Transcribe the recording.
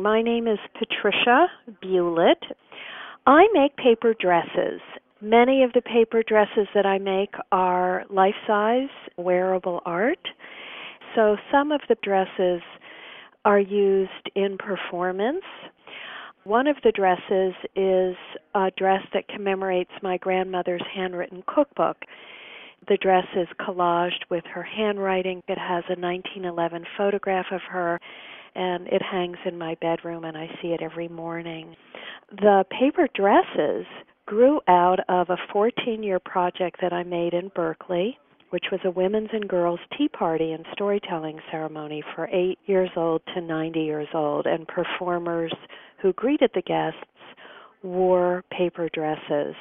My name is Patricia Bulitt. I make paper dresses. Many of the paper dresses that I make are life size wearable art. So some of the dresses are used in performance. One of the dresses is a dress that commemorates my grandmother's handwritten cookbook. The dress is collaged with her handwriting. It has a 1911 photograph of her, and it hangs in my bedroom, and I see it every morning. The paper dresses grew out of a 14 year project that I made in Berkeley, which was a women's and girls tea party and storytelling ceremony for 8 years old to 90 years old, and performers who greeted the guests wore paper dresses.